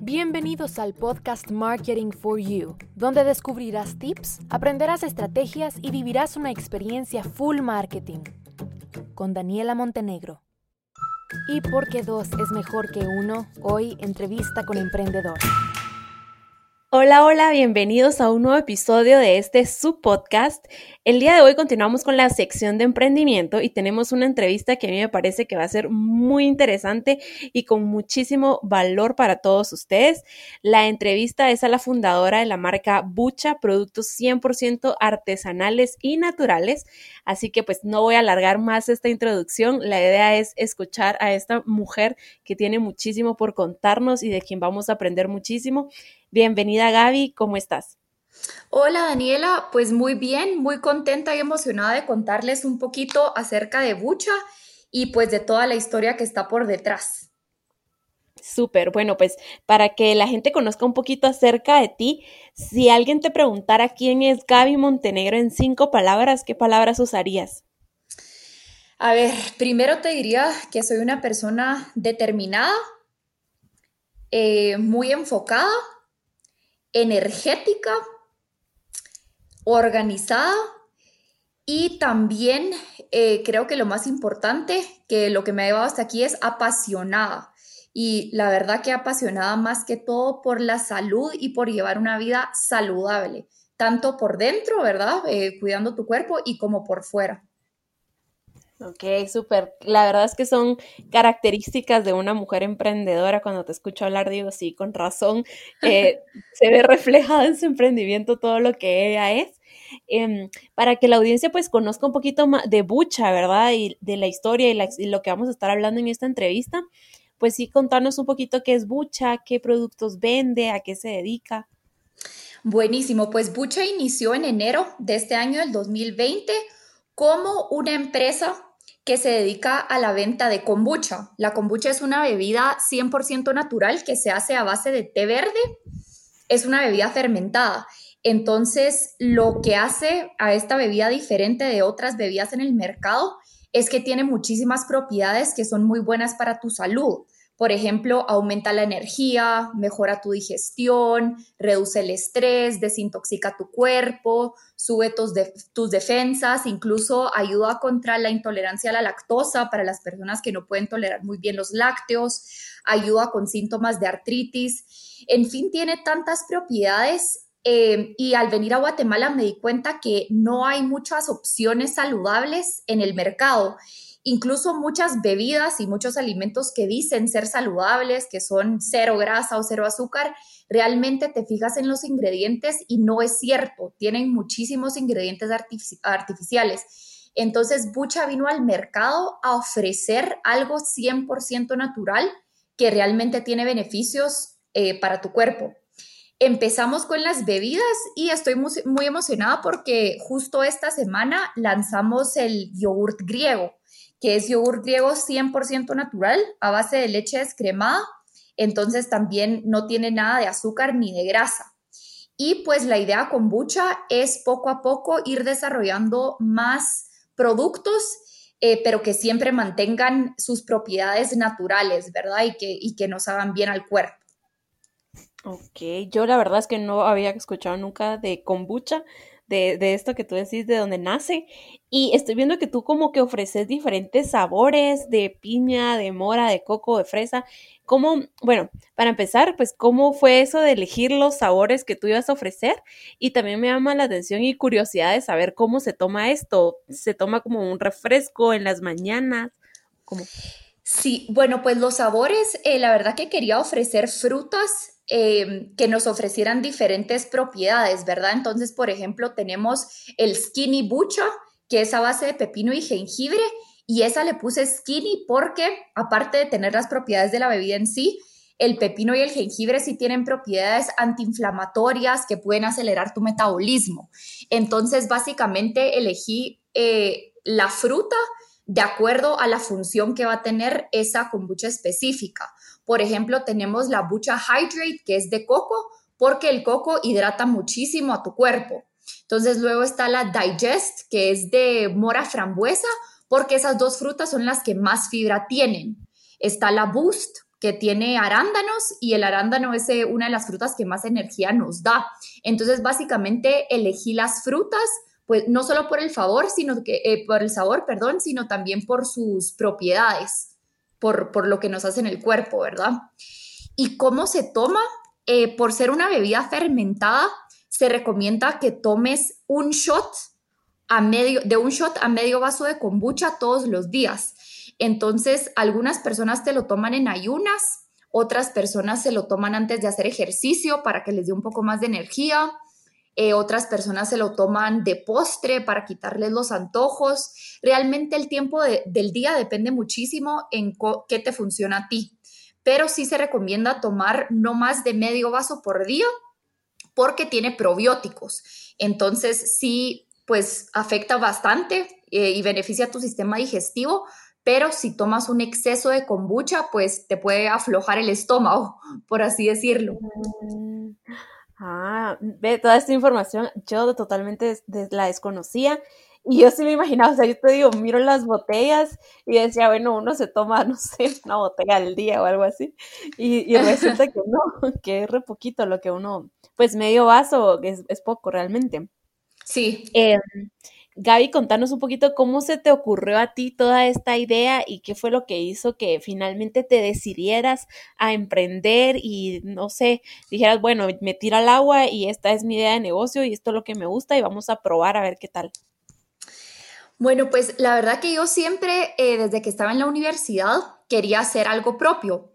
Bienvenidos al podcast Marketing for You, donde descubrirás tips, aprenderás estrategias y vivirás una experiencia full marketing. Con Daniela Montenegro. Y porque dos es mejor que uno, hoy entrevista con emprendedor. Hola, hola, bienvenidos a un nuevo episodio de este subpodcast. El día de hoy continuamos con la sección de emprendimiento y tenemos una entrevista que a mí me parece que va a ser muy interesante y con muchísimo valor para todos ustedes. La entrevista es a la fundadora de la marca Bucha, productos 100% artesanales y naturales. Así que pues no voy a alargar más esta introducción. La idea es escuchar a esta mujer que tiene muchísimo por contarnos y de quien vamos a aprender muchísimo. Bienvenida Gaby, ¿cómo estás? Hola Daniela, pues muy bien, muy contenta y emocionada de contarles un poquito acerca de Bucha y pues de toda la historia que está por detrás. Súper, bueno, pues para que la gente conozca un poquito acerca de ti, si alguien te preguntara quién es Gaby Montenegro en cinco palabras, ¿qué palabras usarías? A ver, primero te diría que soy una persona determinada, eh, muy enfocada energética, organizada y también eh, creo que lo más importante, que lo que me ha llevado hasta aquí es apasionada. Y la verdad que apasionada más que todo por la salud y por llevar una vida saludable, tanto por dentro, ¿verdad? Eh, cuidando tu cuerpo y como por fuera. Ok, súper. La verdad es que son características de una mujer emprendedora. Cuando te escucho hablar, digo, sí, con razón, eh, se ve reflejado en su emprendimiento todo lo que ella es. Em, para que la audiencia pues conozca un poquito más de Bucha, ¿verdad? Y de la historia y, lo que vamos a estar hablando en esta entrevista, pues sí, contarnos un poquito qué es Bucha, qué productos vende, a qué se dedica. Buenísimo, pues Bucha inició en enero de este año, el 2020, como una empresa que se dedica a la venta de kombucha. La kombucha es una bebida 100% natural que se hace a base de té verde. Es una bebida fermentada. Entonces, lo que hace a esta bebida diferente de otras bebidas en el mercado es que tiene muchísimas propiedades que son muy buenas para tu salud. Por ejemplo, aumenta la energía, mejora tu digestión, reduce el estrés, desintoxica tu cuerpo, sube tus, tus, defensas, incluso ayuda contra la intolerancia a la lactosa para las personas que no pueden tolerar muy bien los lácteos, ayuda con síntomas de artritis. En fin, tiene tantas propiedades eh, y al venir a Guatemala me di cuenta que no hay muchas opciones saludables en el mercado incluso muchas bebidas y muchos alimentos que dicen ser saludables, que son cero grasa o cero azúcar, realmente te fijas en los ingredientes y no es cierto, tienen muchísimos ingredientes artificiales. Entonces, Bucha vino al mercado a ofrecer algo 100% natural que realmente tiene beneficios eh, para tu cuerpo. Empezamos con las bebidas y estoy muy, muy emocionada porque justo esta semana lanzamos el yogurt griego que es yogur griego 100% natural a base de leche descremada, entonces también no tiene nada de azúcar ni de grasa. Y pues la idea con Bucha es poco a poco ir desarrollando más productos, eh, pero que siempre mantengan sus propiedades naturales, ¿verdad? Y que, y que nos hagan bien al cuerpo. Ok, yo la verdad es que no había escuchado nunca de kombucha, de, de, esto que tú decís, de dónde nace. Y estoy viendo que tú como que ofreces diferentes sabores de piña, de mora, de coco, de fresa. ¿Cómo, bueno, para empezar, pues cómo fue eso de elegir los sabores que tú ibas a ofrecer? Y también me llama la atención y curiosidad de saber cómo se toma esto. ¿Se toma como un refresco en las mañanas? ¿Cómo? Sí, bueno, pues los sabores, eh, la verdad que quería ofrecer frutas Em, que nos ofrecieran diferentes propiedades, ¿verdad? Entonces, por ejemplo, tenemos el Skinny Bucha, que es a base de pepino y jengibre, y esa le puse Skinny porque, aparte de tener las propiedades de la bebida en sí, el pepino y el jengibre sí tienen propiedades antiinflamatorias que pueden acelerar tu metabolismo. Entonces, básicamente elegí eh, la fruta de acuerdo a la función que va a tener esa kombucha específica. Por ejemplo, tenemos la Bucha Hydrate, que es de coco, porque el coco hidrata muchísimo a tu cuerpo. Entonces, luego está la Digest, que es de mora frambuesa, porque esas dos frutas son las que más fibra tienen. Está la Boost, que tiene arándanos y el arándano es eh, una de las frutas que más energía nos da. Entonces, básicamente elegí las frutas, pues no solo por el favor, sino que eh, por el sabor, perdón, sino también por sus propiedades, por, por lo que nos hace en el cuerpo, ¿verdad? ¿Y cómo se toma? Eh, por ser una bebida fermentada, se recomienda que tomes un shot a medio, de un shot a medio vaso de kombucha todos los días. Entonces, algunas personas te lo toman en ayunas, otras personas se lo toman antes de hacer ejercicio para que les dé un poco más de energía. Eh, otras personas se lo toman de postre para quitarles los antojos. Realmente el tiempo del día depende muchísimo en qué te funciona a ti, pero sí se recomienda tomar no más de medio vaso por día porque tiene probióticos. Entonces sí, pues afecta bastante eh, y beneficia a tu sistema digestivo, pero si tomas un exceso de kombucha, pues te puede aflojar el estómago, por así decirlo. Mm. Ah, ve, toda esta información yo totalmente la desconocía y yo sí me imaginaba, o sea, yo te digo, miro las botellas y decía, bueno, uno se toma, no sé, una botella al día o algo así y, resulta que no, que es re poquito lo que uno, pues medio vaso es, es poco realmente. Sí. Eh, Gaby, contanos un poquito cómo se te ocurrió a ti toda esta idea y qué fue lo que hizo que finalmente te decidieras a emprender y no sé, dijeras, bueno, me tiro al agua y esta es mi idea de negocio y esto es lo que me gusta y vamos a probar a ver qué tal. Bueno, pues la verdad que yo siempre, eh, desde que estaba en la universidad, quería hacer algo propio,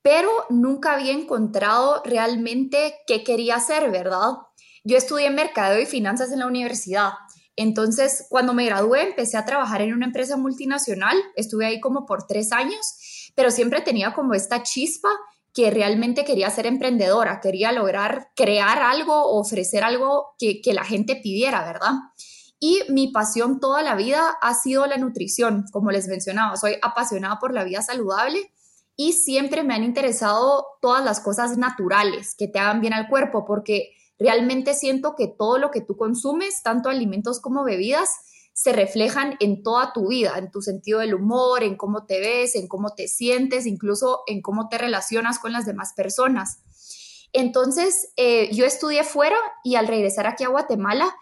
pero nunca había encontrado realmente qué quería hacer, ¿verdad? Yo estudié mercadeo y finanzas en la universidad entonces, cuando me gradué, empecé a trabajar en una empresa multinacional, estuve ahí como por tres años, pero siempre tenía como esta chispa que realmente quería ser emprendedora, quería lograr crear algo, ofrecer algo que, la gente pidiera, ¿verdad? Y mi pasión toda la vida ha sido la nutrición, como les mencionaba, soy apasionada por la vida saludable y siempre me han interesado todas las cosas naturales que te hagan bien al cuerpo, porque Realmente siento que todo lo que tú consumes, tanto alimentos como bebidas, se reflejan en toda tu vida, en tu sentido del humor, en cómo te ves, en cómo te sientes, incluso en cómo te relacionas con las demás personas. Entonces, eh, yo estudié fuera y al regresar aquí a Guatemala,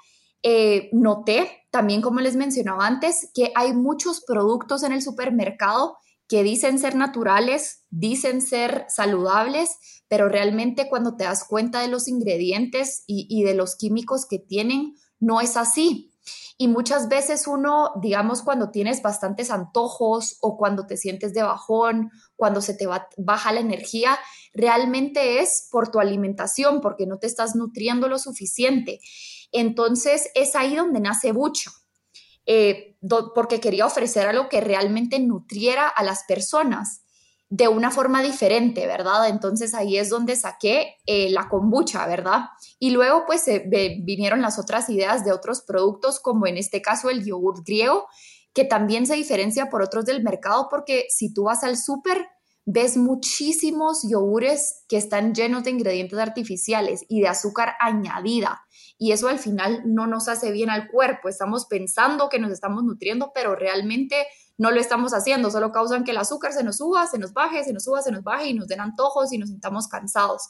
eh, noté, también como les mencionaba antes, que hay muchos productos en el supermercado que dicen ser naturales, dicen ser saludables, pero realmente cuando te das cuenta de los ingredientes y, de los químicos que tienen, no es así. Y muchas veces uno, digamos, cuando tienes bastantes antojos o cuando te sientes de bajón, cuando se te baja la energía, realmente es por tu alimentación, porque no te estás nutriendo lo suficiente. Entonces es ahí donde nace Bucha. Eh, porque quería ofrecer algo que realmente nutriera a las personas de una forma diferente, ¿verdad? Entonces ahí es donde saqué eh, la kombucha, ¿verdad? Y luego pues vinieron las otras ideas de otros productos, como en este caso el yogur griego, que también se diferencia por otros del mercado, porque si tú vas al súper, ves muchísimos yogures que están llenos de ingredientes artificiales y de azúcar añadida y eso al final no nos hace bien al cuerpo. Estamos pensando que nos estamos nutriendo, pero realmente no lo estamos haciendo, solo causan que el azúcar se nos suba, se nos baje, se nos suba, se nos baje y nos den antojos y nos sintamos cansados.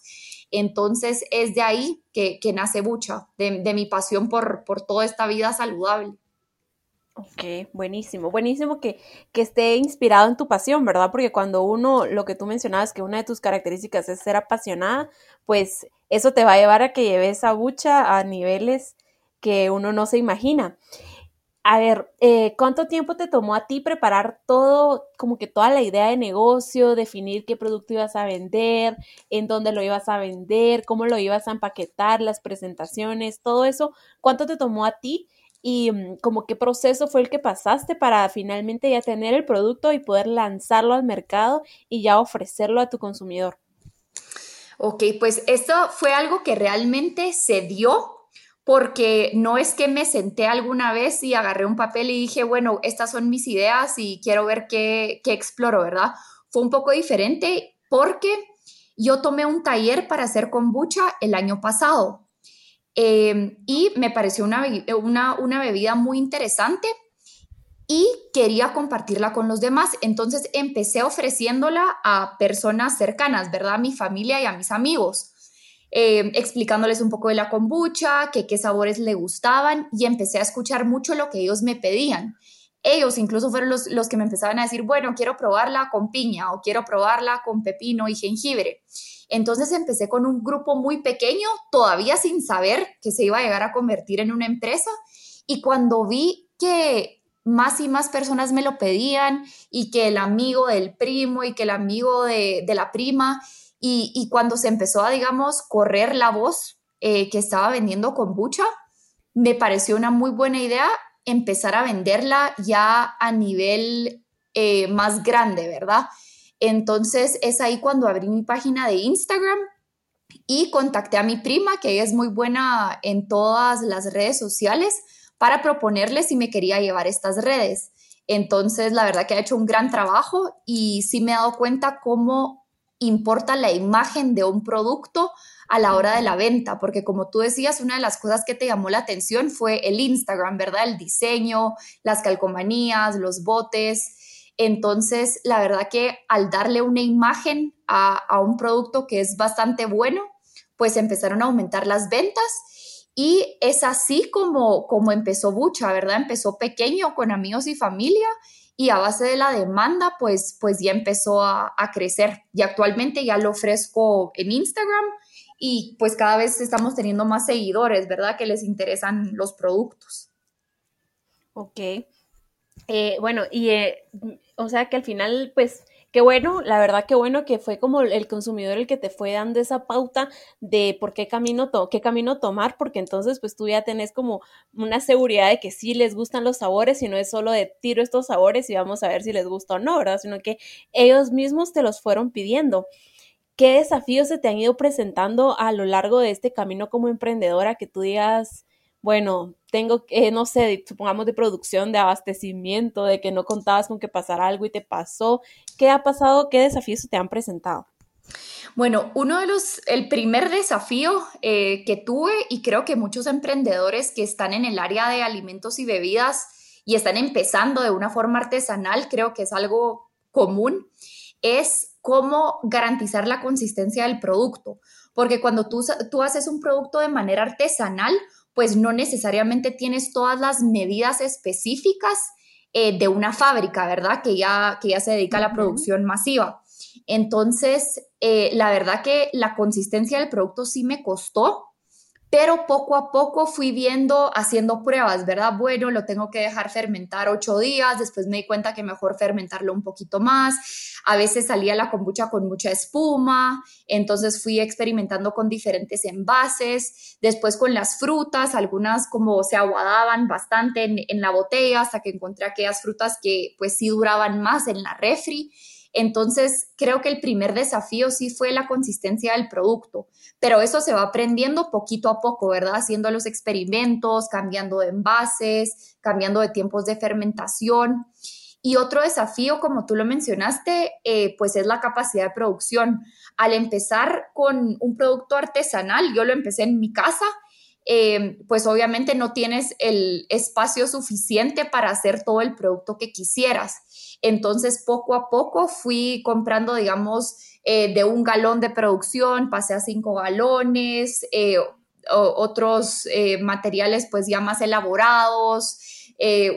Entonces es de ahí que, nace Bucha, de, mi pasión por, por toda esta vida saludable. Ok, buenísimo, buenísimo que, que, esté inspirado en tu pasión, ¿verdad? Porque cuando uno, lo que tú mencionabas, que una de tus características es ser apasionada, pues eso te va a llevar a que lleves esa bucha a niveles que uno no se imagina. A ver, eh, ¿cuánto tiempo te tomó a ti preparar todo, como que toda la idea de negocio, definir qué producto ibas a vender, en dónde lo ibas a vender, cómo lo ibas a empaquetar, las presentaciones, todo eso? ¿Cuánto te tomó a ti? y mm, como qué proceso fue el que pasaste para finalmente ya tener el producto y poder lanzarlo al mercado y ya ofrecerlo a tu consumidor. Ok, pues esto fue algo que realmente se dio porque no es que me senté alguna vez y agarré un papel y dije, bueno, estas son mis ideas y quiero ver qué, qué exploro, ¿verdad? Fue un poco diferente porque yo tomé un taller para hacer kombucha el año pasado Em, y me pareció una, una, una, bebida muy interesante, y quería compartirla con los demás. Entonces empecé ofreciéndola a personas cercanas, ¿verdad? A mi familia y a mis amigos. Eh, explicándoles un poco de la kombucha, que qué sabores le gustaban y empecé a escuchar mucho lo que ellos me pedían. Ellos incluso fueron los, los que me empezaban a decir, bueno, quiero probarla con piña o quiero probarla con pepino y jengibre. Entonces empecé con un grupo muy pequeño, todavía sin saber que se iba a llegar a convertir en una empresa. Y cuando vi que más y más personas me lo pedían y que el amigo del primo y que el amigo de, la prima y, cuando se empezó a, digamos, correr la voz eh, que estaba vendiendo kombucha, me pareció una muy buena idea empezar a venderla ya a nivel eh, más grande, ¿verdad? Entonces es ahí cuando abrí mi página de Instagram y contacté a mi prima, que es muy buena en todas las redes sociales, para proponerle si me quería llevar estas redes. Entonces, la verdad que ha hecho un gran trabajo y sí me he dado cuenta cómo importa la imagen de un producto a la hora de la venta, porque como tú decías, una de las cosas que te llamó la atención fue el Instagram, ¿verdad? El diseño, las calcomanías, los botes. Entonces, la verdad que al darle una imagen a, a un producto que es bastante bueno, pues empezaron a aumentar las ventas y es así como, como empezó Bucha, ¿verdad? Empezó pequeño con amigos y familia y a base de la demanda, pues, pues ya empezó a, crecer. Y actualmente ya lo ofrezco en Instagram y pues cada vez estamos teniendo más seguidores, ¿verdad? Que les interesan los productos. Ok. Eh, bueno, y eh, o sea que al final, pues Qué bueno, la verdad qué bueno que fue como el consumidor el que te fue dando esa pauta de por qué camino, qué camino tomar, porque entonces pues tú ya tenés como una seguridad de que sí les gustan los sabores y no es solo de tiro estos sabores y vamos a ver si les gusta o no, ¿verdad? Sino que ellos mismos te los fueron pidiendo. ¿Qué desafíos se te han ido presentando a lo largo de este camino como emprendedora que tú digas, bueno, tengo, que, no sé, supongamos de producción, de abastecimiento, de que no contabas con que pasara algo y te pasó. ¿Qué ha pasado? ¿Qué desafíos te han presentado? Bueno, uno de los, el primer desafío eh, que tuve y creo que muchos emprendedores que están en el área de alimentos y bebidas y están empezando de una forma artesanal, creo que es algo común, es cómo garantizar la consistencia del producto. Porque cuando tú, tú haces un producto de manera artesanal, pues no necesariamente tienes todas las medidas específicas eh, de una fábrica, ¿verdad? Que ya, que ya se dedica a la producción masiva. Entonces, eh, la verdad que la consistencia del producto sí me costó, pero poco a poco fui viendo, haciendo pruebas, ¿verdad? Bueno, lo tengo que dejar fermentar ocho días, después me di cuenta que mejor fermentarlo un poquito más, a veces salía la kombucha con mucha espuma, entonces fui experimentando con diferentes envases, después con las frutas, algunas como se aguadaban bastante en, la botella hasta que encontré aquellas frutas que pues sí duraban más en la refri. Entonces, creo que el primer desafío sí fue la consistencia del producto, pero eso se va aprendiendo poquito a poco, ¿verdad? Haciendo los experimentos, cambiando de envases, cambiando de tiempos de fermentación. Y otro desafío, como tú lo mencionaste, eh, pues es la capacidad de producción. Al empezar con un producto artesanal, yo lo empecé en mi casa, eh, pues obviamente no tienes el espacio suficiente para hacer todo el producto que quisieras. Entonces, poco a poco fui comprando, digamos, eh, de un galón de producción, pasé a cinco galones, eh, otros eh, materiales pues ya más elaborados,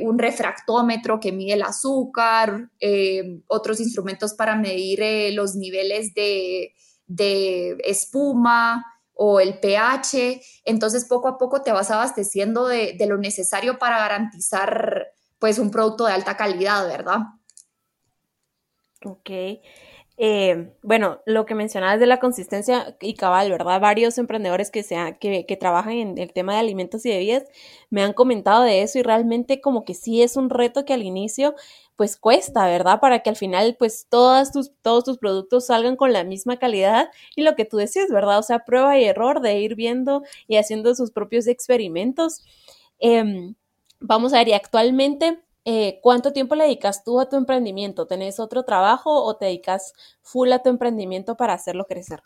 un refractómetro que mide el azúcar, otros instrumentos para medir los niveles de, espuma o el pH. Entonces, poco a poco te vas abasteciendo de, de lo necesario para garantizar pues un producto de alta calidad, ¿verdad? Ok. Eh, bueno, lo que mencionabas de la consistencia y cabal, ¿verdad? Varios emprendedores que, sea, que, que, trabajan en el tema de alimentos y bebidas me han comentado de eso y realmente como que sí es un reto que al inicio pues cuesta, ¿verdad? Para que al final pues todas tus, todos tus productos salgan con la misma calidad y lo que tú decías, ¿verdad? O sea, prueba y error de ir viendo y haciendo sus propios experimentos. Em, vamos a ver, y actualmente eh, ¿cuánto tiempo le dedicas tú a tu emprendimiento? ¿Tenés otro trabajo o te dedicas full a tu emprendimiento para hacerlo crecer?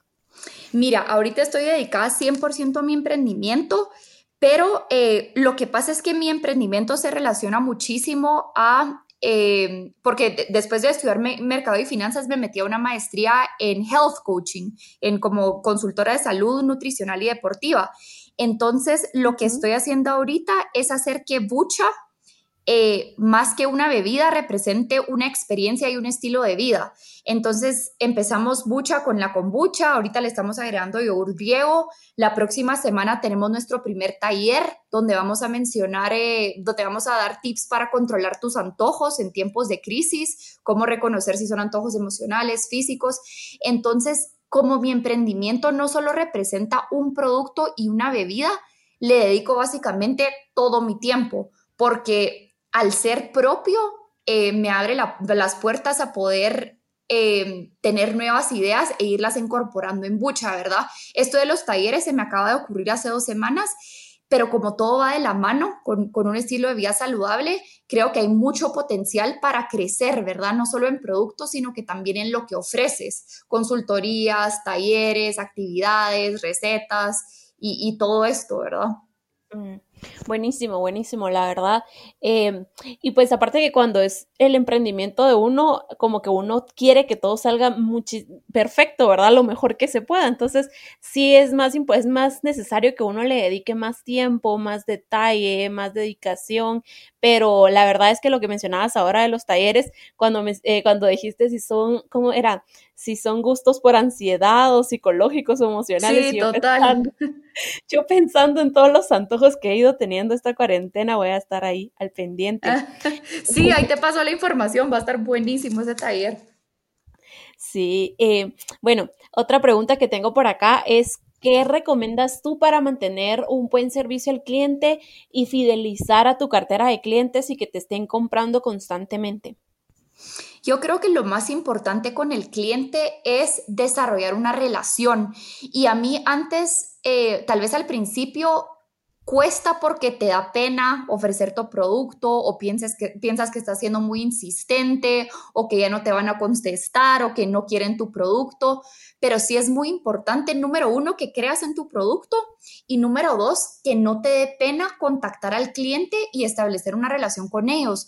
Mira, ahorita estoy dedicada 100% a mi emprendimiento, Pero eh, lo que pasa es que mi emprendimiento se relaciona muchísimo a, eh, porque después de estudiar mercado y finanzas me metí a una maestría en health coaching, en como consultora de salud nutricional y deportiva. Entonces, lo que estoy haciendo ahorita es hacer que Bucha eh, más que una bebida, represente una experiencia y un estilo de vida. Entonces empezamos bucha con la kombucha, ahorita le estamos agregando yogur griego, la próxima semana tenemos nuestro primer taller donde vamos a mencionar, eh, donde vamos a dar tips para controlar tus antojos en tiempos de crisis, cómo reconocer si son antojos emocionales, físicos. Entonces, como mi emprendimiento no solo representa un producto y una bebida, le dedico básicamente todo mi tiempo porque al ser propio, eh, me abre las puertas a poder eh, tener nuevas ideas e irlas incorporando en bucha, ¿verdad? Esto de los talleres se me acaba de ocurrir hace dos semanas, pero como todo va de la mano con, un estilo de vida saludable, creo que hay mucho potencial para crecer, ¿verdad? No solo en productos, sino que también en lo que ofreces, consultorías, talleres, actividades, recetas y, y todo esto, ¿verdad? Mm. Buenísimo, buenísimo, la verdad. Em, y pues aparte que cuando es el emprendimiento de uno, como que uno quiere que todo salga perfecto, ¿verdad? Lo mejor que se pueda. Entonces, sí es más, es más necesario que uno le dedique más tiempo, más detalle, más dedicación. Pero la verdad es que lo que mencionabas ahora de los talleres, cuando, me, eh, cuando dijiste si son, ¿cómo era? Si son gustos por ansiedad o psicológicos o emocionales. Sí, total. yo pensando en todos los antojos que he ido teniendo esta cuarentena, voy a estar ahí al pendiente. sí, ahí te paso la información, va a estar buenísimo ese taller. Sí, eh, bueno, otra pregunta que tengo por acá es, ¿qué recomiendas tú para mantener un buen servicio al cliente y fidelizar a tu cartera de clientes y que te estén comprando constantemente? Yo creo que lo más importante con el cliente es desarrollar una relación. Y a mí antes, eh, tal vez al principio, cuesta porque te da pena ofrecer tu producto o piensas que, piensas que estás siendo muy insistente o que ya no te van a contestar o que no quieren tu producto, pero sí es muy importante, número uno, que creas en tu producto y número dos, que no te dé pena contactar al cliente y establecer una relación con ellos.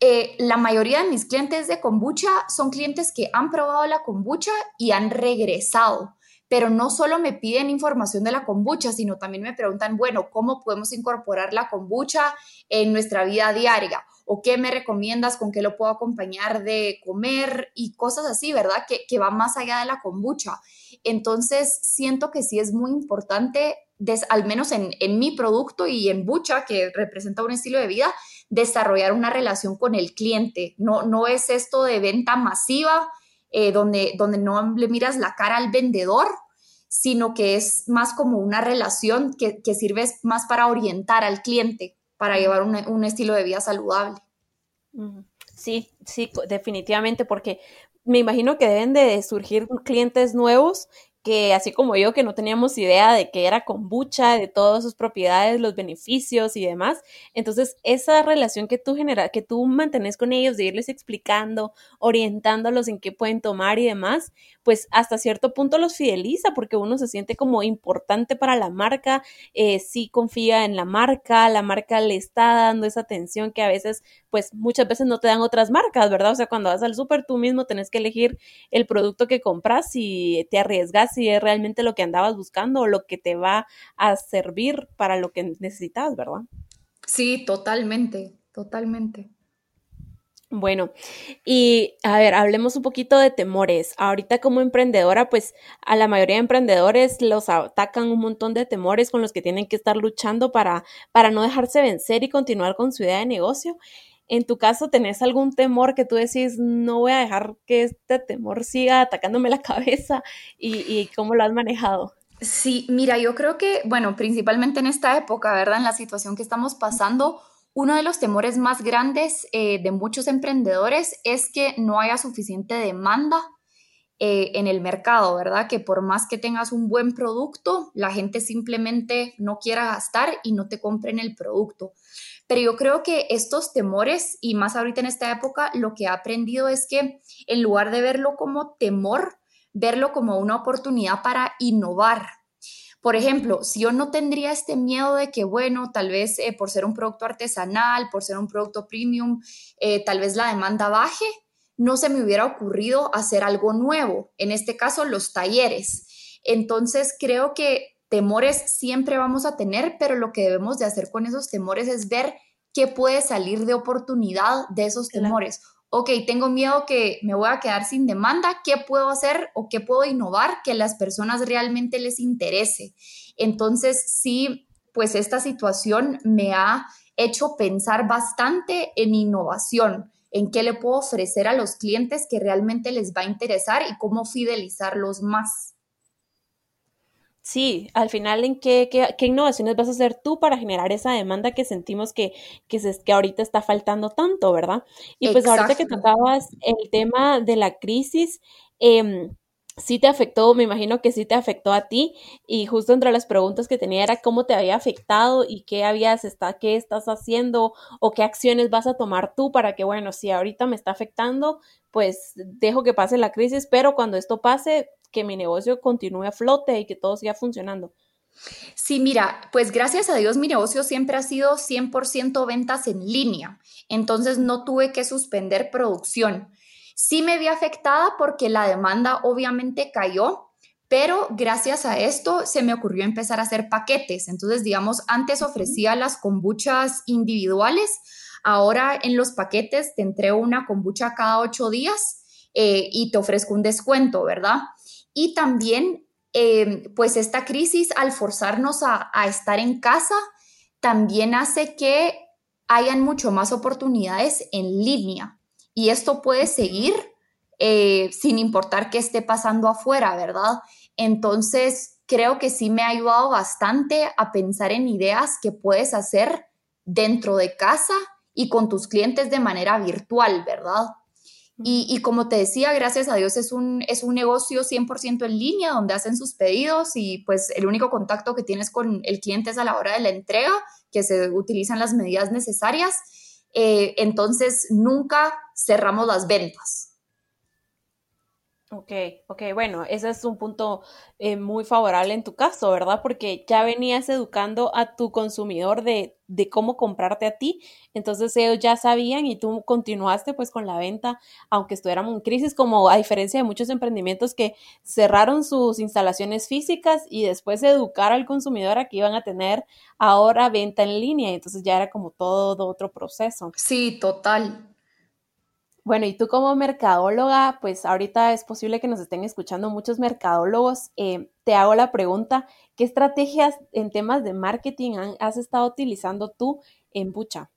Eh, la mayoría de mis clientes de kombucha son clientes que han probado la kombucha y han regresado pero no solo me piden información de la kombucha, sino también me preguntan, bueno, ¿cómo podemos incorporar la kombucha en nuestra vida diaria? ¿O qué me recomiendas? ¿Con qué lo puedo acompañar de comer? Y cosas así, ¿verdad? Que, que va más allá de la kombucha. Entonces, siento que sí es muy importante, al menos en, en mi producto y en Bucha, que representa un estilo de vida, desarrollar una relación con el cliente. No, no es esto de venta masiva, eh, donde, donde no le miras la cara al vendedor, sino que es más como una relación que, que sirve más para orientar al cliente, para llevar un, un estilo de vida saludable. Sí, sí, definitivamente, porque me imagino que deben de surgir clientes nuevos que así como yo, que no teníamos idea de que era kombucha, de todas sus propiedades, los beneficios y demás. Entonces, esa relación que tú generas, que tú mantenés con ellos, de irles explicando, orientándolos en qué pueden tomar y demás, pues hasta cierto punto los fideliza porque uno se siente como importante para la marca, eh, sí confía en la marca, la marca le está dando esa atención que a veces, pues muchas veces no te dan otras marcas, ¿verdad? O sea, cuando vas al súper tú mismo tenés que elegir el producto que compras y te arriesgas si es realmente lo que andabas buscando o lo que te va a servir para lo que necesitas, ¿verdad? Sí, totalmente, totalmente. Bueno, y a ver, hablemos un poquito de temores. Ahorita como emprendedora, pues a la mayoría de emprendedores los atacan un montón de temores con los que tienen que estar luchando para, para no dejarse vencer y continuar con su idea de negocio. En tu caso, ¿tenés algún temor que tú decís, no voy a dejar que este temor siga atacándome la cabeza? ¿Y, cómo lo has manejado? Sí, mira, yo creo que, bueno, principalmente en esta época, ¿verdad? En la situación que estamos pasando, uno de los temores más grandes eh, de muchos emprendedores es que no haya suficiente demanda eh, en el mercado, ¿verdad? Que por más que tengas un buen producto, la gente simplemente no quiera gastar y no te compren el producto. Pero yo creo que estos temores, y más ahorita en esta época, lo que he aprendido es que en lugar de verlo como temor, verlo como una oportunidad para innovar. por ejemplo, si yo no tendría este miedo de que, bueno, tal vez eh, por ser un producto artesanal, por ser un producto premium, eh, tal vez la demanda baje, no se me hubiera ocurrido hacer algo nuevo, en este caso los talleres. Entonces, creo que temores siempre vamos a tener, pero lo que debemos de hacer con esos temores es ver qué puede salir de oportunidad de esos temores ok, tengo miedo que me voy a quedar sin demanda, ¿qué puedo hacer o qué puedo innovar que las personas realmente les interese? Entonces, sí, pues esta situación me ha hecho pensar bastante en innovación, en qué le puedo ofrecer a los clientes que realmente les va a interesar y cómo fidelizarlos más. Sí, al final, ¿en qué, qué, innovaciones vas a hacer tú para generar esa demanda que sentimos que, que, se, que ahorita está faltando tanto, ¿verdad? Y pues ahorita que tocabas el tema de la crisis, eh, sí te afectó, me imagino que sí te afectó a ti y justo entre las preguntas que tenía era cómo te había afectado y qué habías está, qué estás haciendo o qué acciones vas a tomar tú para que bueno, si ahorita me está afectando, pues dejo que pase la crisis, pero cuando esto pase, que mi negocio continúe a flote y que todo siga funcionando. Sí, mira, pues gracias a Dios mi negocio siempre ha sido 100% ventas en línea, entonces no tuve que suspender producción. Sí me vi afectada porque la demanda obviamente cayó, pero gracias a esto se me ocurrió empezar a hacer paquetes. Entonces, digamos, antes ofrecía las kombuchas individuales, ahora en los paquetes te entrego una kombucha cada ocho días eh, y te ofrezco un descuento, ¿verdad? Y también, em, pues esta crisis, al forzarnos a, estar en casa, también hace que hayan mucho más oportunidades en línea. Y esto puede seguir eh, sin importar qué esté pasando afuera, ¿verdad? Entonces, creo que sí me ha ayudado bastante a pensar en ideas que puedes hacer dentro de casa y con tus clientes de manera virtual, ¿verdad? Y, como te decía, gracias a Dios es un, es un negocio 100% en línea donde hacen sus pedidos y pues el único contacto que tienes con el cliente es a la hora de la entrega, que se utilizan las medidas necesarias. Eh, entonces, nunca cerramos las ventas. Ok, ok, bueno, ese es un punto eh, muy favorable en tu caso, ¿verdad? Porque ya venías educando a tu consumidor de, de, cómo comprarte a ti, entonces ellos ya sabían y tú continuaste pues con la venta, aunque estuviéramos en crisis, como a diferencia de muchos emprendimientos que cerraron sus instalaciones físicas y después educar al consumidor a que iban a tener ahora venta en línea, entonces ya era como todo otro proceso. Sí, total. Bueno, y tú como mercadóloga, pues ahorita es posible que nos estén escuchando muchos mercadólogos. Eh, te hago la pregunta, ¿qué estrategias en temas de marketing has estado utilizando tú en Bucha?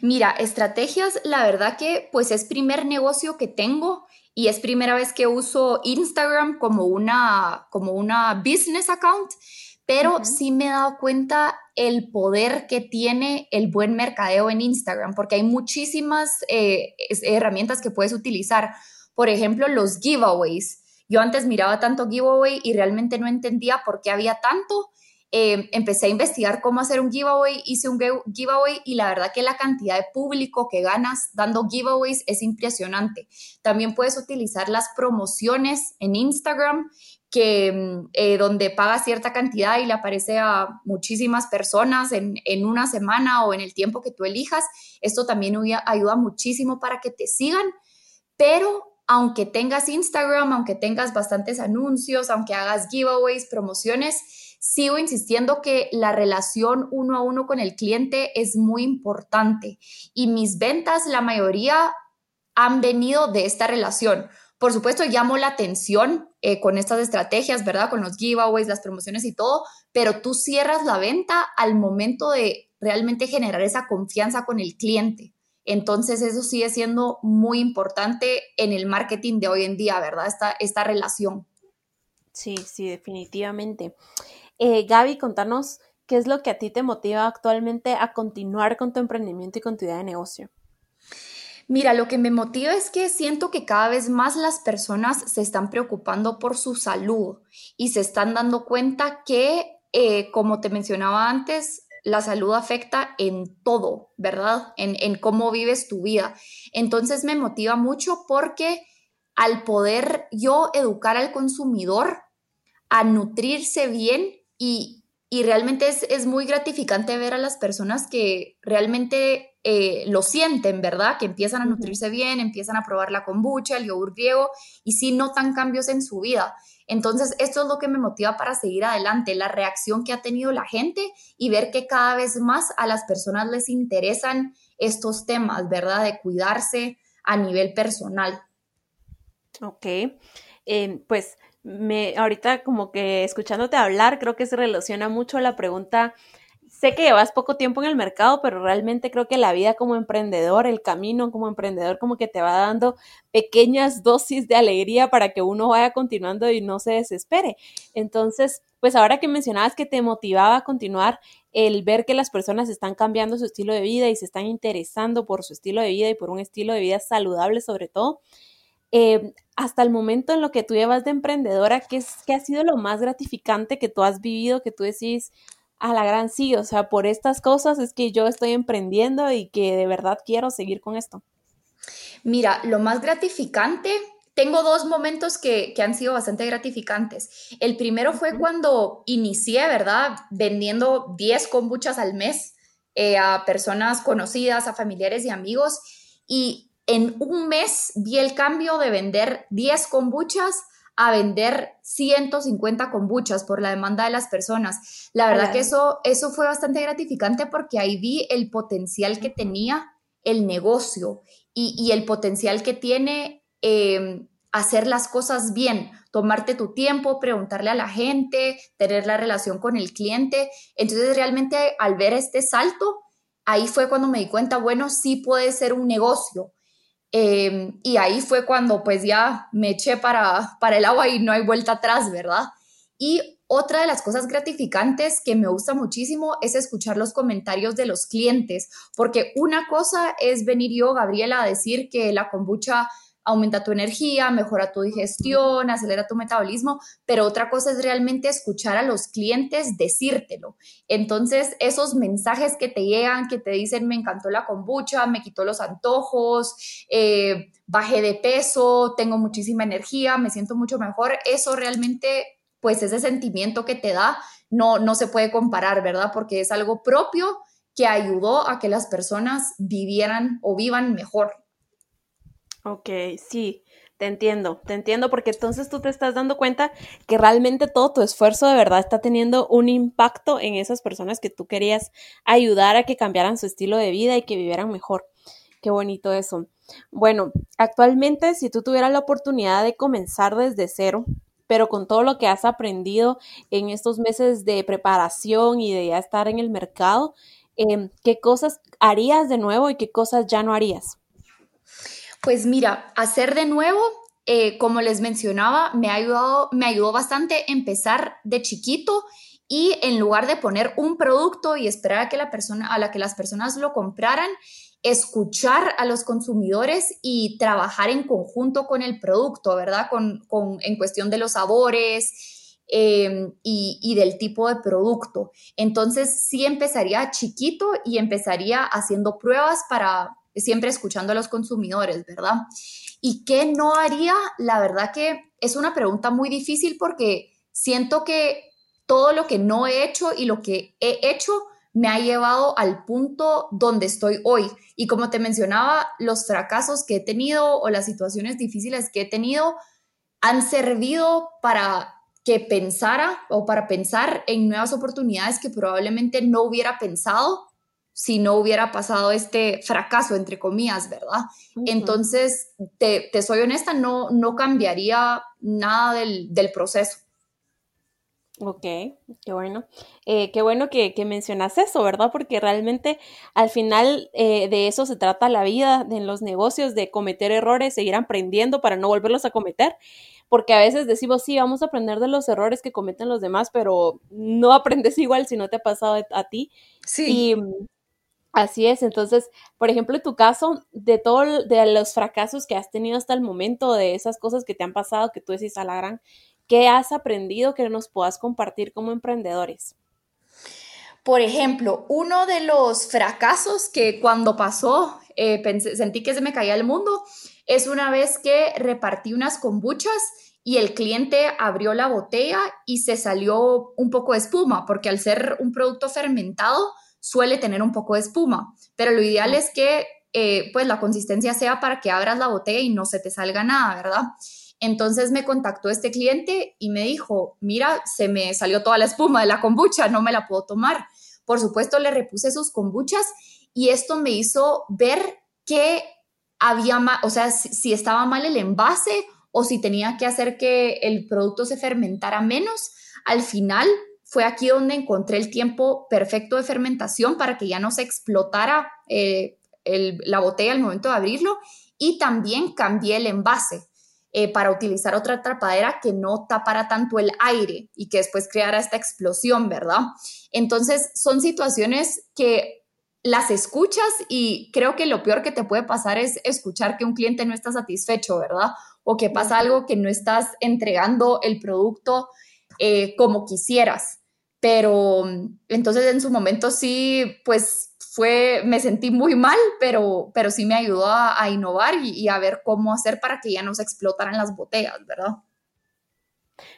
Mira, estrategias, la verdad que pues es primer negocio que tengo y es primera vez que uso Instagram como una, como una business account pero sí me he dado cuenta el poder que tiene el buen mercadeo en Instagram, porque hay muchísimas eh, herramientas que puedes utilizar. Por ejemplo, los giveaways. Yo antes miraba tanto giveaway y realmente no entendía por qué había tanto. Eh, empecé a investigar cómo hacer un giveaway, hice un giveaway y la verdad que la cantidad de público que ganas dando giveaways es impresionante. También puedes utilizar las promociones en Instagram que mm, eh, donde paga cierta cantidad y le aparece a muchísimas personas en, una semana o en el tiempo que tú elijas. Esto también ayuda muchísimo para que te sigan, pero aunque tengas Instagram, aunque tengas bastantes anuncios, aunque hagas giveaways, promociones, sigo insistiendo que la relación uno a uno con el cliente es muy importante y mis ventas, la mayoría han venido de esta relación. Por supuesto, llamo la atención eh, con estas estrategias, ¿verdad? Con los giveaways, las promociones y todo, pero tú cierras la venta al momento de realmente generar esa confianza con el cliente. Entonces, eso sigue siendo muy importante en el marketing de hoy en día, ¿verdad? Esta, esta relación. Sí, sí, definitivamente. Eh, Gaby, contanos qué es lo que a ti te motiva actualmente a continuar con tu emprendimiento y con tu idea de negocio. Mira, lo que me motiva es que siento que cada vez más las personas se están preocupando por su salud y se están dando cuenta que, eh, como te mencionaba antes, la salud afecta en todo, ¿verdad? En, en cómo vives tu vida. Entonces me motiva mucho porque al poder yo educar al consumidor a nutrirse bien, y, realmente es, muy gratificante ver a las personas que realmente eh, lo sienten, ¿verdad? Que empiezan a nutrirse bien, empiezan a probar la kombucha, el yogur griego y sí notan cambios en su vida. Entonces, esto es lo que me motiva para seguir adelante, la reacción que ha tenido la gente y ver que cada vez más a las personas les interesan estos temas, ¿verdad? De cuidarse a nivel personal. Ok, eh, pues me, ahorita como que escuchándote hablar, creo que se relaciona mucho a la pregunta sé que llevas poco tiempo en el mercado, pero realmente creo que la vida como emprendedor, el camino como emprendedor, como que te va dando pequeñas dosis de alegría para que uno vaya continuando y no se desespere. Entonces, pues ahora que mencionabas que te motivaba a continuar el ver que las personas están cambiando su estilo de vida y se están interesando por su estilo de vida y por un estilo de vida saludable sobre todo, eh, hasta el momento en lo que tú llevas de emprendedora, ¿qué, es, ¿qué ha sido lo más gratificante que tú has vivido, que tú decís, a la gran sí, o sea, por estas cosas es que yo estoy emprendiendo y que de verdad quiero seguir con esto. Mira, lo más gratificante, tengo dos momentos que, han sido bastante gratificantes. El primero fue cuando inicié, ¿verdad? Vendiendo 10 kombuchas al mes eh, a personas conocidas, a familiares y amigos. Y en un mes vi el cambio de vender 10 kombuchas a vender 150 kombuchas por la demanda de las personas. La verdad que eso, eso fue bastante gratificante porque ahí vi el potencial que tenía el negocio y, el potencial que tiene em, hacer las cosas bien, tomarte tu tiempo, preguntarle a la gente, tener la relación con el cliente. Entonces realmente al ver este salto, ahí fue cuando me di cuenta, bueno, sí puede ser un negocio Em, y ahí fue cuando pues ya me eché para, para el agua y no hay vuelta atrás, ¿verdad? Y otra de las cosas gratificantes que me gusta muchísimo es escuchar los comentarios de los clientes, porque una cosa es venir yo, Gabriela, a decir que la kombucha aumenta tu energía, mejora tu digestión, acelera tu metabolismo, pero otra cosa es realmente escuchar a los clientes decírtelo. Entonces, esos mensajes que te llegan, que te dicen, me encantó la kombucha, me quitó los antojos, eh, bajé de peso, tengo muchísima energía, me siento mucho mejor, eso realmente, pues ese sentimiento que te da, no, no se puede comparar, ¿verdad? Porque es algo propio que ayudó a que las personas vivieran o vivan mejor. Ok, sí, te entiendo, te entiendo porque entonces tú te estás dando cuenta que realmente todo tu esfuerzo de verdad está teniendo un impacto en esas personas que tú querías ayudar a que cambiaran su estilo de vida y que vivieran mejor. Qué bonito eso. Bueno, actualmente si tú tuvieras la oportunidad de comenzar desde cero, pero con todo lo que has aprendido en estos meses de preparación y de ya estar en el mercado, em, ¿qué cosas harías de nuevo y qué cosas ya no harías? Pues mira, hacer de nuevo, eh, como les mencionaba, me ha ayudado, me ayudó bastante empezar de chiquito y en lugar de poner un producto y esperar a que la persona, a la que las personas lo compraran, escuchar a los consumidores y trabajar en conjunto con el producto, ¿verdad? Con, en cuestión de los sabores em, y, y, del tipo de producto. Entonces, sí empezaría chiquito y empezaría haciendo pruebas para, siempre escuchando a los consumidores, ¿verdad? ¿Y qué no haría? La verdad que es una pregunta muy difícil porque siento que todo lo que no he hecho y lo que he hecho me ha llevado al punto donde estoy hoy. Y como te mencionaba, los fracasos que he tenido o las situaciones difíciles que he tenido han servido para que pensara o para pensar en nuevas oportunidades que probablemente no hubiera pensado si no hubiera pasado este fracaso, entre comillas, ¿verdad? Entonces, te, soy honesta, no, no cambiaría nada del, proceso. Ok, qué bueno. Eh, qué bueno que, mencionas eso, ¿verdad? Porque realmente al final eh, de eso se trata la vida en los negocios, de cometer errores, seguir aprendiendo para no volverlos a cometer. Porque a veces decimos, sí, vamos a aprender de los errores que cometen los demás, pero no aprendes igual si no te ha pasado a ti. Sí. Así es, entonces, por ejemplo, en tu caso, de todos de los fracasos que has tenido hasta el momento, de esas cosas que te han pasado, que tú decís a la gran, ¿qué has aprendido que nos puedas compartir como emprendedores? Por ejemplo, uno de los fracasos que cuando pasó eh, sentí que se me caía el mundo es una vez que repartí unas kombuchas y el cliente abrió la botella y se salió un poco de espuma, porque al ser un producto fermentado suele tener un poco de espuma, pero lo ideal es que eh, pues la consistencia sea para que abras la botella y no se te salga nada, ¿verdad? Entonces me contactó este cliente y me dijo, mira, se me salió toda la espuma de la kombucha, no me la puedo tomar. Por supuesto, le repuse sus kombuchas y esto me hizo ver que había, o sea, si estaba mal el envase o si tenía que hacer que el producto se fermentara menos. Al final fue aquí donde encontré el tiempo perfecto de fermentación para que ya no se explotara eh, la botella al momento de abrirlo y también cambié el envase. Eh, para utilizar otra tapadera que no tapara tanto el aire y que después creara esta explosión, ¿verdad? Entonces, son situaciones que las escuchas y creo que lo peor que te puede pasar es escuchar que un cliente no está satisfecho, ¿verdad? O que pasa algo que no estás entregando el producto eh, como quisieras. Pero entonces en su momento sí, pues fue, me sentí muy mal, pero, pero sí me ayudó a, innovar y, a ver cómo hacer para que ya no se explotaran las botellas, ¿verdad?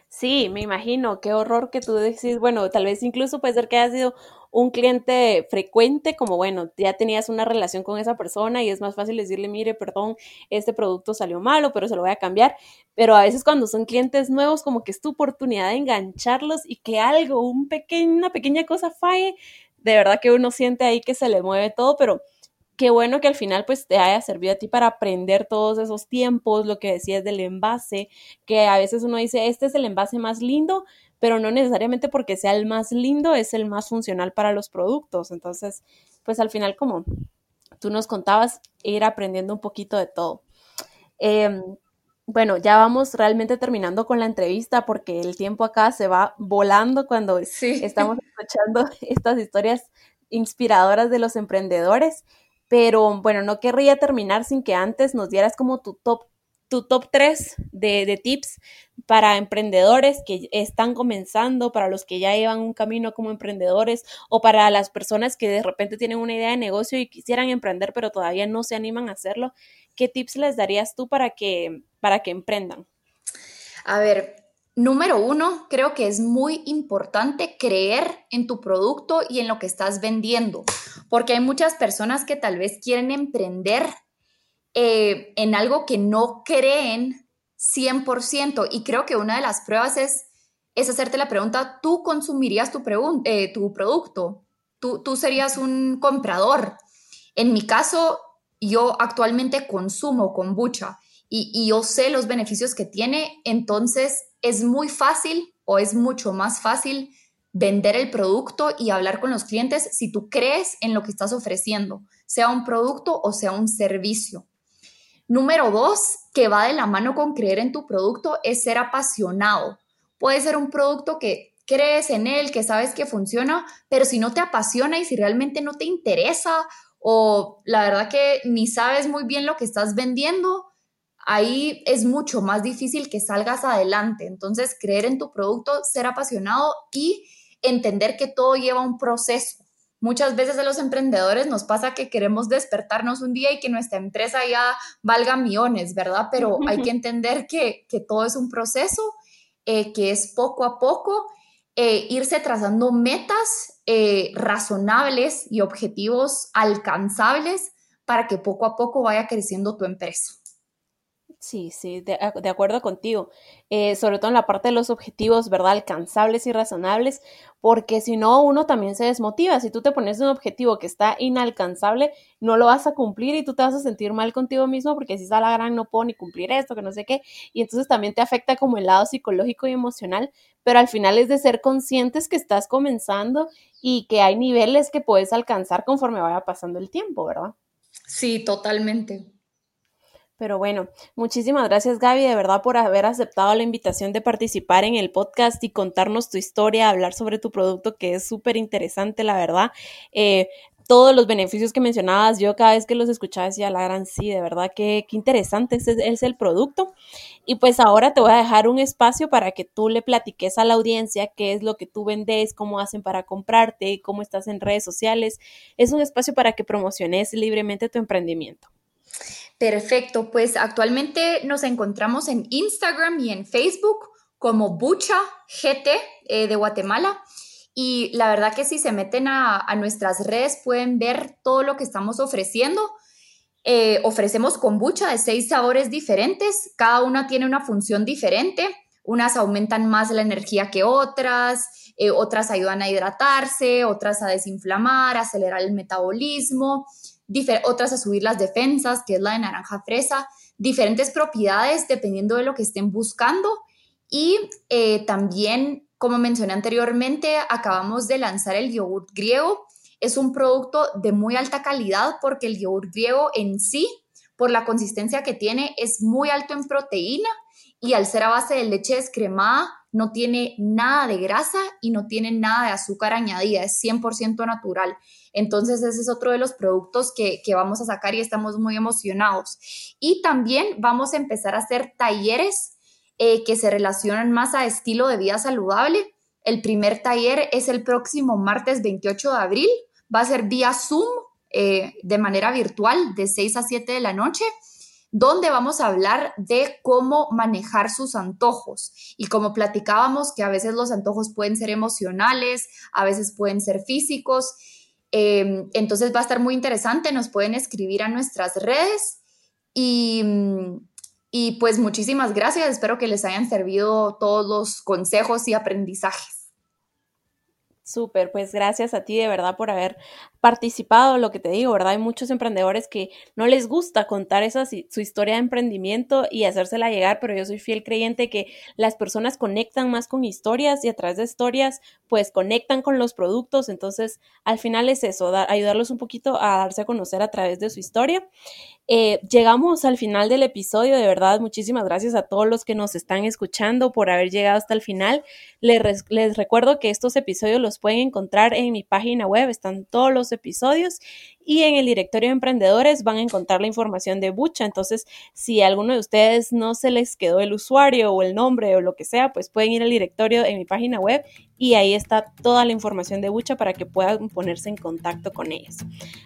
Sí, me imagino, qué horror que tú decís, bueno, tal vez incluso puede ser que haya sido un cliente frecuente, como bueno, ya tenías una relación con esa persona y es más fácil decirle, mire, perdón, este producto salió malo, pero se lo voy a cambiar. Pero a veces cuando son clientes nuevos, como que es tu oportunidad de engancharlos y que algo, un pequeño, una pequeña cosa falle, de verdad que uno siente ahí que se le mueve todo, pero qué bueno que al final pues te haya servido a ti para aprender todos esos tiempos, lo que decías del envase, que a veces uno dice, este es el envase más lindo, pero no necesariamente porque sea el más lindo, es el más funcional para los productos. Entonces, pues al final como tú nos contabas, ir aprendiendo un poquito de todo. Em, bueno, ya vamos realmente terminando con la entrevista porque el tiempo acá se va volando cuando estamos escuchando estas historias inspiradoras de los emprendedores. Pero bueno, no querría terminar sin que antes nos dieras como tu top, tu top 3 de, de tips para emprendedores que están comenzando, para los que ya llevan un camino como emprendedores o para las personas que de repente tienen una idea de negocio y quisieran emprender pero todavía no se animan a hacerlo. ¿Qué tips les darías tú para que para que emprendan? A ver, número uno, creo que es muy importante creer en tu producto y en lo que estás vendiendo, porque hay muchas personas que tal vez quieren emprender eh, en algo que no creen 100% y creo que una de las pruebas es, es hacerte la pregunta, ¿tú consumirías tu, eh, producto? ¿Tú, ¿Tú serías un comprador? En mi caso, yo actualmente consumo kombucha y, yo sé los beneficios que tiene, entonces es muy fácil o es mucho más fácil vender el producto y hablar con los clientes si tú crees en lo que estás ofreciendo, sea un producto o sea un servicio. Número dos, que va de la mano con creer en tu producto, es ser apasionado. Puede ser un producto que crees en él, que sabes que funciona, pero si no te apasiona y si realmente no te interesa o la verdad que ni sabes muy bien lo que estás vendiendo, ahí es mucho más difícil que salgas adelante. Entonces, creer en tu producto, ser apasionado y entender que todo lleva un proceso. Muchas veces a los emprendedores nos pasa que queremos despertarnos un día y que nuestra empresa ya valga millones, ¿verdad? Pero hay que entender que, todo es un proceso, eh, que es poco a poco, eh, irse trazando metas eh, razonables y objetivos alcanzables para que poco a poco vaya creciendo tu empresa. Sí, sí, de, acuerdo contigo. Eh, sobre todo en la parte de los objetivos, ¿verdad? Alcanzables y razonables, porque si no, uno también se desmotiva. Si tú te pones un objetivo que está inalcanzable, no lo vas a cumplir y tú te vas a sentir mal contigo mismo porque si está la gran no puedo ni cumplir esto, que no sé qué. Y entonces también te afecta como el lado psicológico y emocional, pero al final es de ser conscientes que estás comenzando y que hay niveles que puedes alcanzar conforme vaya pasando el tiempo, ¿verdad? Sí, totalmente. Pero bueno, muchísimas gracias Gaby, de verdad, por haber aceptado la invitación de participar en el podcast y contarnos tu historia, hablar sobre tu producto, que es súper interesante, la verdad. Eh, todos los beneficios que mencionabas, yo cada vez que los escuchaba decía, la gran sí, de verdad que, qué interesante ese es el producto. Y pues ahora te voy a dejar un espacio para que tú le platiques a la audiencia qué es lo que tú vendes, cómo hacen para comprarte, cómo estás en redes sociales. Es un espacio para que promociones libremente tu emprendimiento. Perfecto, pues actualmente nos encontramos en Instagram y en Facebook como Bucha GT eh, de Guatemala. Y la verdad que si se meten a, nuestras redes pueden ver todo lo que estamos ofreciendo. Eh, ofrecemos kombucha de seis sabores diferentes, cada una tiene una función diferente. Unas aumentan más la energía que otras, eh, otras ayudan a hidratarse, otras a desinflamar, acelerar el metabolismo, otras a subir las defensas, que es la de naranja fresa, diferentes propiedades dependiendo de lo que estén buscando. Y eh, también, como mencioné anteriormente, acabamos de lanzar el yogurt griego. Es un producto de muy alta calidad porque el yogurt griego en sí, por la consistencia que tiene, es muy alto en proteína y al ser a base de leche descremada, no tiene nada de grasa y no tiene nada de azúcar añadida, es 100% natural. Entonces ese es otro de los productos que, vamos a sacar y estamos muy emocionados. Y también vamos a empezar a hacer talleres eh, que se relacionan más a estilo de vida saludable. El primer taller es el próximo martes 28 de abril. Va a ser vía Zoom eh, de manera virtual de 6 a 7 de la noche donde vamos a hablar de cómo manejar sus antojos. Y como platicábamos, que a veces los antojos pueden ser emocionales, a veces pueden ser físicos. Em, entonces va a estar muy interesante, nos pueden escribir a nuestras redes y, y pues muchísimas gracias, espero que les hayan servido todos los consejos y aprendizajes. Súper, pues gracias a ti de verdad por haber participado, lo que te digo, ¿verdad? Hay muchos emprendedores que no les gusta contar esa, su historia de emprendimiento y hacérsela llegar, pero yo soy fiel creyente que las personas conectan más con historias y a través de historias, pues conectan con los productos, entonces al final es eso, ayudarlos un poquito a darse a conocer a través de su historia. Eh, llegamos al final del episodio, de verdad, muchísimas gracias a todos los que nos están escuchando por haber llegado hasta el final. Les, les recuerdo que estos episodios los pueden encontrar en mi página web, están todos los episodios y en el directorio de emprendedores van a encontrar la información de Bucha. Entonces, si a alguno de ustedes no se les quedó el usuario o el nombre o lo que sea, pues pueden ir al directorio en mi página web y ahí está toda la información de Bucha para que puedan ponerse en contacto con ellos.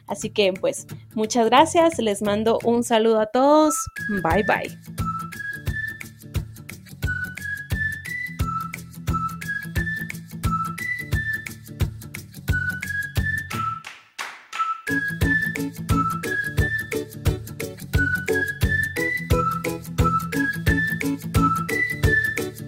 Así que, pues, muchas gracias. Les mando un saludo a todos. Bye bye.